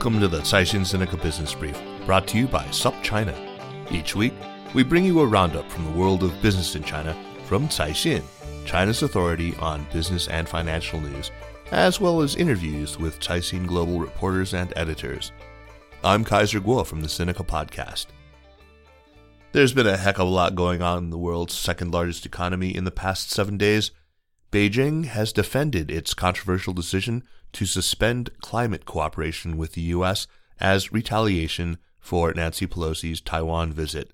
Welcome to the Caixin Sinica Business Brief, brought to you by SupChina. Each week, we bring you a roundup from the world of business in China from Caixin, China's authority on business and financial news, as well as interviews with Caixin Global reporters and editors. I'm Kaiser Kuo from the Sinica Podcast. There's been a heck of a lot going on in the world's second largest economy in the past seven days. Beijing has defended its controversial decision to suspend climate cooperation with the U.S. as retaliation for Nancy Pelosi's Taiwan visit.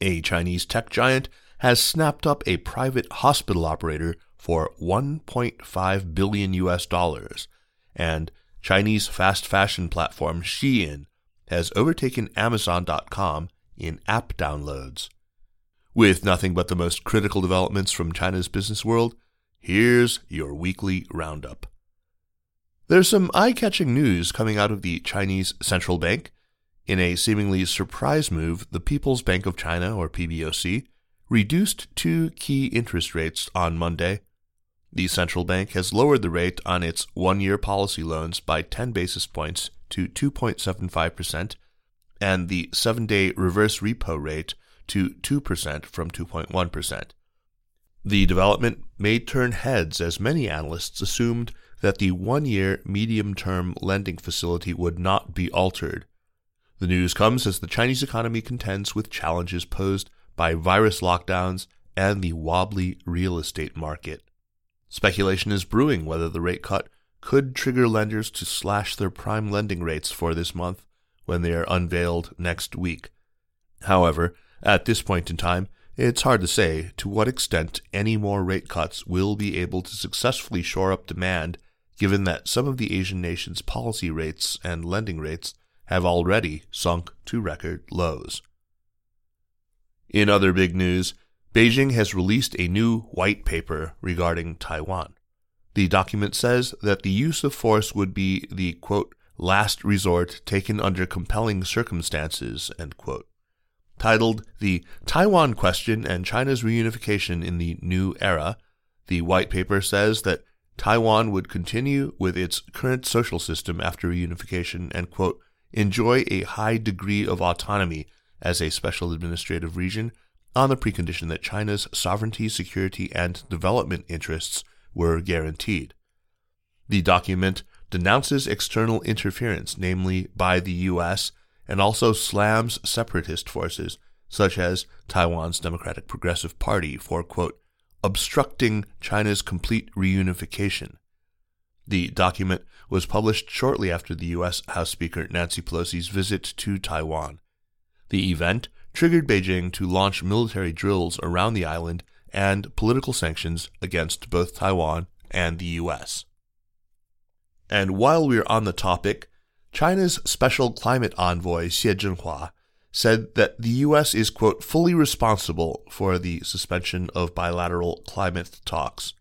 A Chinese tech giant has snapped up a private hospital operator for 1.5 billion US dollars, and Chinese fast fashion platform Shein has overtaken Amazon.com in app downloads. With nothing but the most critical developments from China's business world, here's your weekly roundup. There's some eye catching news coming out of the Chinese central bank. In a seemingly surprise move, the People's Bank of China, or PBOC, reduced two key interest rates on Monday. The central bank has lowered the rate on its one year policy loans by 10 basis points to 2.75%, and the seven day reverse repo rate to 2% from 2.1%. The development may turn heads as many analysts assumed that the one year medium term lending facility would not be altered. The news comes as the Chinese economy contends with challenges posed by virus lockdowns and the wobbly real estate market. Speculation is brewing whether the rate cut could trigger lenders to slash their prime lending rates for this month when they are unveiled next week. However, at this point in time, it's hard to say to what extent any more rate cuts will be able to successfully shore up demand given that some of the Asian nations' policy rates and lending rates have already sunk to record lows. In other big news, Beijing has released a new white paper regarding Taiwan. The document says that the use of force would be the quote, last resort taken under compelling circumstances, Titled The Taiwan Question and China's Reunification in the New Era, the white paper says that Taiwan would continue with its current social system after reunification and, quote, enjoy a high degree of autonomy as a special administrative region on the precondition that China's sovereignty, security, and development interests were guaranteed. The document denounces external interference, namely by the U.S., and also slams separatist forces, such as Taiwan's Democratic Progressive Party, for, quote, obstructing China's complete reunification. The document was published shortly after the U.S. House Speaker Nancy Pelosi's visit to Taiwan. The event triggered Beijing to launch military drills around the island and political sanctions against both Taiwan and the U.S. And while we're on the topic, China's special climate envoy Xie Zhenhua said that the U.S. is, quote, fully responsible for the suspension of bilateral climate talks.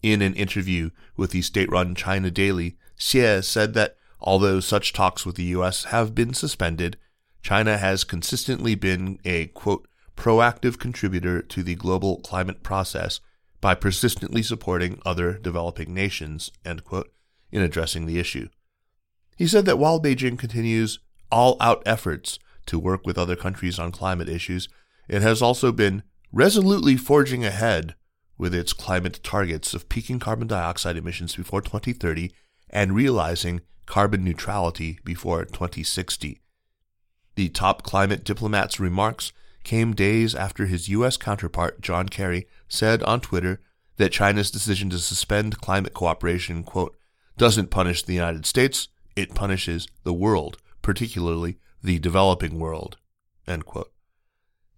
In an interview with the state run China Daily, Xie said that although such talks with the U.S. have been suspended, China has consistently been a, quote, proactive contributor to the global climate process by persistently supporting other developing nations, end quote, in addressing the issue. He said that while Beijing continues all out efforts to work with other countries on climate issues, it has also been resolutely forging ahead with its climate targets of peaking carbon dioxide emissions before 2030 and realizing carbon neutrality before 2060. The top climate diplomat's remarks came days after his U.S. counterpart, John Kerry, said on Twitter that China's decision to suspend climate cooperation, quote, doesn't punish the United States, it punishes the world, particularly the developing world.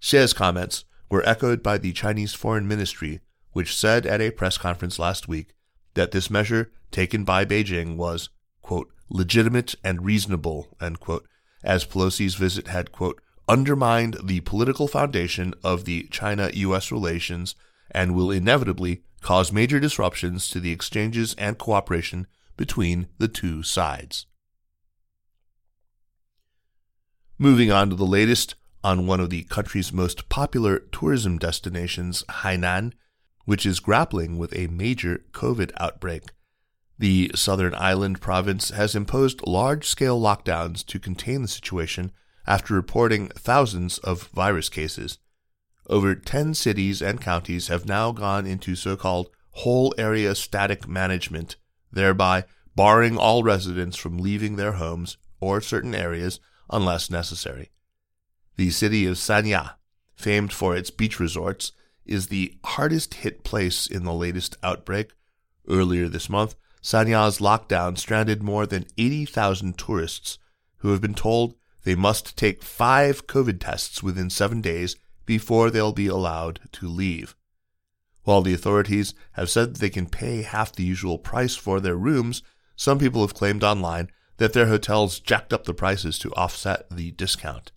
Xie's comments were echoed by the Chinese Foreign Ministry, which said at a press conference last week that this measure taken by Beijing was, quote, legitimate and reasonable, quote, as Pelosi's visit had, quote, undermined the political foundation of the China US relations and will inevitably cause major disruptions to the exchanges and cooperation between the two sides. Moving on to the latest on one of the country's most popular tourism destinations, Hainan, which is grappling with a major COVID outbreak. The southern island province has imposed large scale lockdowns to contain the situation after reporting thousands of virus cases. Over 10 cities and counties have now gone into so called whole area static management, thereby barring all residents from leaving their homes or certain areas unless necessary. The city of Sanya, famed for its beach resorts, is the hardest hit place in the latest outbreak. Earlier this month, Sanya's lockdown stranded more than 80,000 tourists who have been told they must take five COVID tests within seven days before they'll be allowed to leave. While the authorities have said that they can pay half the usual price for their rooms, some people have claimed online that their hotels jacked up the prices to offset the discount.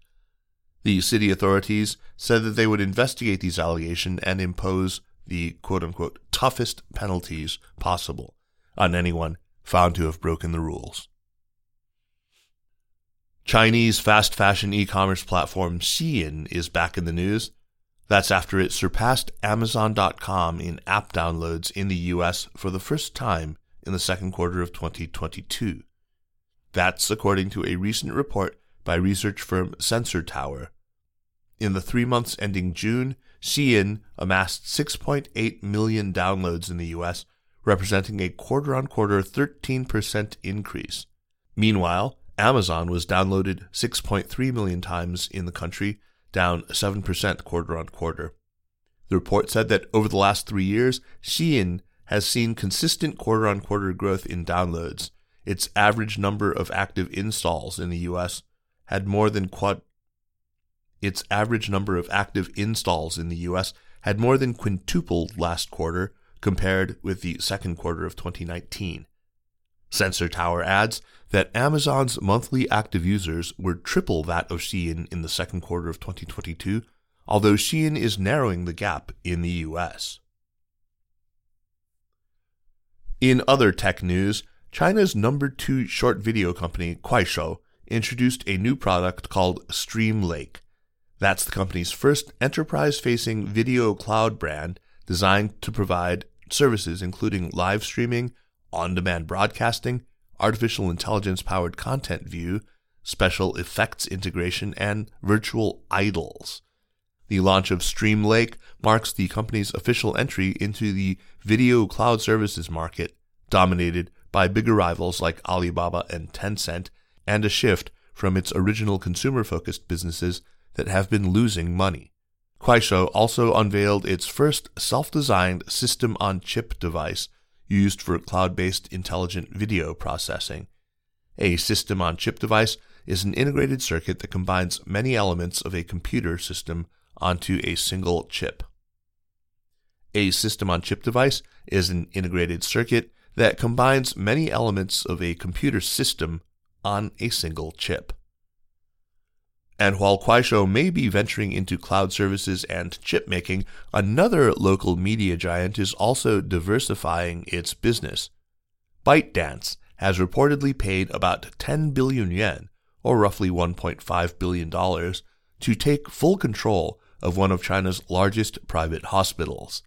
The city authorities said that they would investigate these allegations and impose the quote unquote toughest penalties possible on anyone found to have broken the rules. Chinese fast fashion e commerce platform Shein is back in the news. That's after it surpassed Amazon.com in app downloads in the US for the first time in the second quarter of 2022. That's according to a recent report by research firm Sensor Tower. In the three months ending June, Shein amassed 6.8 million downloads in the US, representing a quarter on quarter 13% increase. Meanwhile, Amazon was downloaded 6.3 million times in the country, down 7% quarter on quarter. The report said that over the last three years, Shein has seen consistent quarter on quarter growth in downloads. Its average number of active installs in the US had more than quad its average number of active installs in the US had more than quintupled last quarter compared with the second quarter of 2019. Sensor Tower adds that Amazon's monthly active users were triple that of Shein in the second quarter of 2022, although Shein is narrowing the gap in the US. In other tech news, China's number two short video company, Kuaishou, introduced a new product called Stream Lake. That's the company's first enterprise facing video cloud brand designed to provide services including live streaming, on demand broadcasting, artificial intelligence powered content view, special effects integration, and virtual idols. The launch of Stream Lake marks the company's official entry into the video cloud services market, dominated by bigger rivals like Alibaba and Tencent, and a shift from its original consumer focused businesses that have been losing money. Kuaishou also unveiled its first self designed system on chip device used for cloud based intelligent video processing. A system on chip device is an integrated circuit that combines many elements of a computer system onto a single chip. A system on chip device is an integrated circuit that combines many elements of a computer system on a single chip. And while Kuaishou may be venturing into cloud services and chip making, another local media giant is also diversifying its business. ByteDance has reportedly paid about 10 billion yuan, or roughly $1.5 billion, to take full control of one of China's largest private hospitals.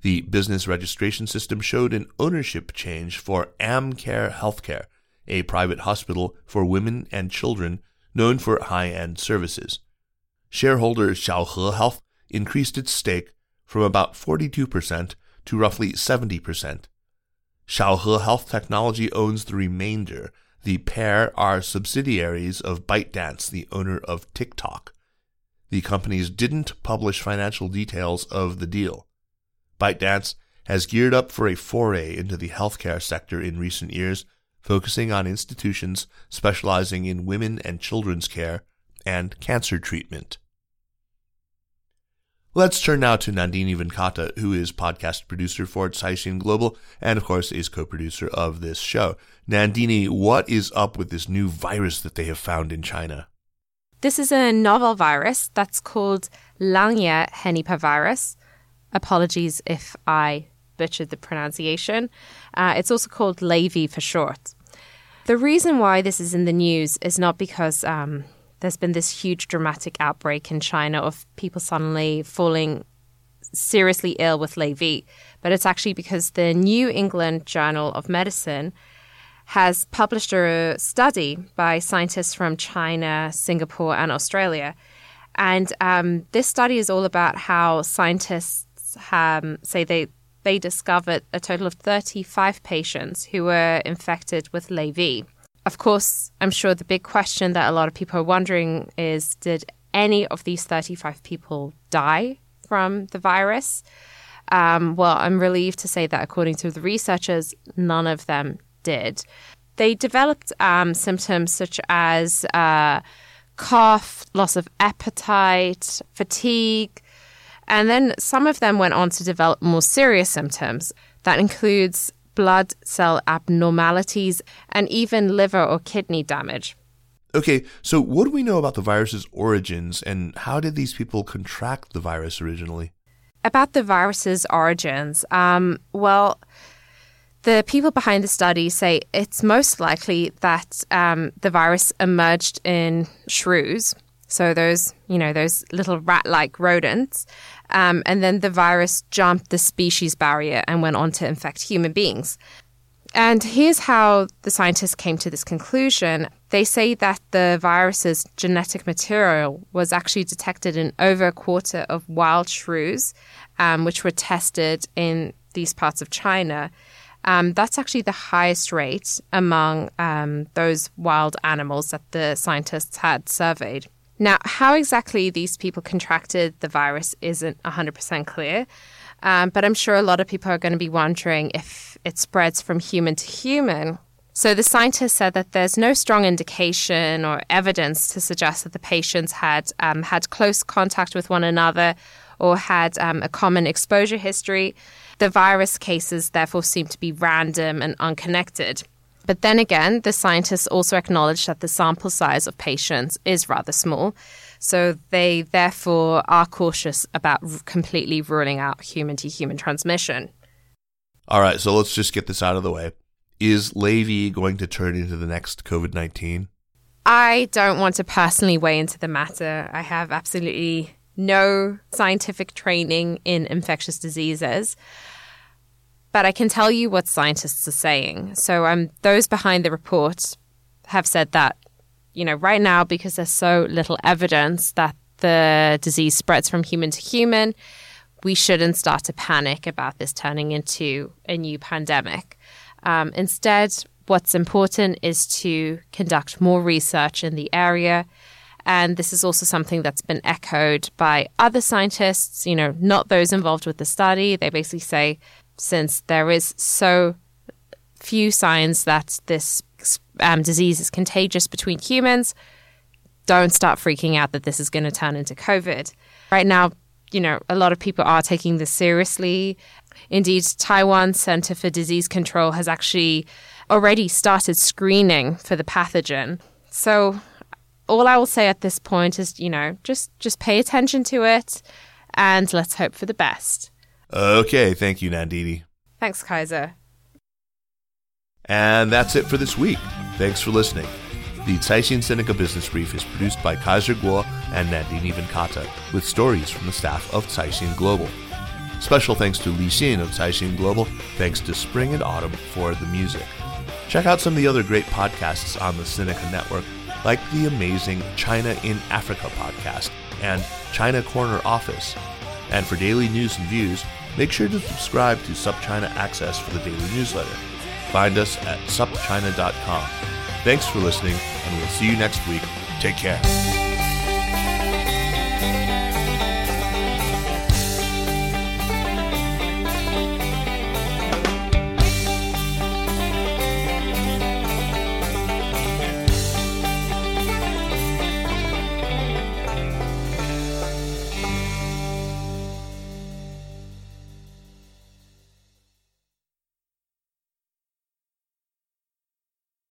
The business registration system showed an ownership change for Amcare Healthcare, a private hospital for women and children known for high end services. Shareholder Xiaohe Health increased its stake from about 42% to roughly 70%. Xiaohe Health Technology owns the remainder. The pair are subsidiaries of ByteDance, the owner of TikTok. The companies didn't publish financial details of the deal. ByteDance has geared up for a foray into the healthcare sector in recent years, focusing on institutions specializing in women and children's care and cancer treatment. Let's turn now to Nandini Venkata, who is podcast producer for Caixin Global and, of course, is co producer of this show. Nandini, what is up with this new virus that they have found in China? This is a novel virus that's called Langya henipavirus. Apologies if I butchered the pronunciation. Uh, it's also called LayV for short. The reason why this is in the news is not because um, there's been this huge dramatic outbreak in China of people suddenly falling seriously ill with LayV, but it's actually because the New England Journal of Medicine has published a study by scientists from China, Singapore, and Australia. And um, this study is all about how scientists um, say they they discovered a total of 35 patients who were infected with LayV. Of course, I'm sure the big question that a lot of people are wondering is did any of these 35 people die from the virus? Um, well, I'm relieved to say that according to the researchers, none of them did. They developed um, symptoms such as uh, cough, loss of appetite, fatigue, and then some of them went on to develop more serious symptoms. That includes blood cell abnormalities, and even liver or kidney damage. Okay, so what do we know about the virus's origins and how did these people contract the virus originally? About the virus's origins, um, well, the people behind the study say it's most likely that um, the virus emerged in shrews, so those, you know, those little rat-like rodents, um, and then the virus jumped the species barrier and went on to infect human beings. And here's how the scientists came to this conclusion. They say that the virus's genetic material was actually detected in over a quarter of wild shrews, um, which were tested in these parts of China. Um, that's actually the highest rate among um, those wild animals that the scientists had surveyed. Now, how exactly these people contracted the virus isn't 100% clear, um, but I'm sure a lot of people are going to be wondering if it spreads from human to human. So the scientists said that there's no strong indication or evidence to suggest that the patients had um, had close contact with one another or had um, a common exposure history. The virus cases therefore seem to be random and unconnected. But then again, the scientists also acknowledge that the sample size of patients is rather small. So they therefore are cautious about completely ruling out human to human transmission. All right, so let's just get this out of the way. Is LayV going to turn into the next COVID 19? I don't want to personally weigh into the matter. I have absolutely no scientific training in infectious diseases but I can tell you what scientists are saying. So um, those behind the report have said that, you know, right now, because there's so little evidence that the disease spreads from human to human, we shouldn't start to panic about this turning into a new pandemic. Um, instead, what's important is to conduct more research in the area. And this is also something that's been echoed by other scientists, you know, not those involved with the study. They basically say since there is so few signs that this um, disease is contagious between humans, don't start freaking out that this is going to turn into COVID. Right now, you know, a lot of people are taking this seriously. Indeed, Taiwan Center for Disease Control has actually already started screening for the pathogen. So, all I will say at this point is, you know, just just pay attention to it and let's hope for the best. Okay, thank you, Nandini. Thanks, Kaiser. And that's it for this week. Thanks for listening. The Caixin Sinica Business Brief is produced by Kaiser Kuo and Nandini Venkata, with stories from the staff of Caixin Global. Special thanks to Li Xin of Caixin Global. Thanks to Spring and Autumn for the music. Check out some of the other great podcasts on the Sinica Network like the amazing China in Africa podcast and China Corner Office. And for daily news and views, make sure to subscribe to SupChina Access for the daily newsletter. Find us at supchina.com. Thanks for listening, and we'll see you next week. Take care.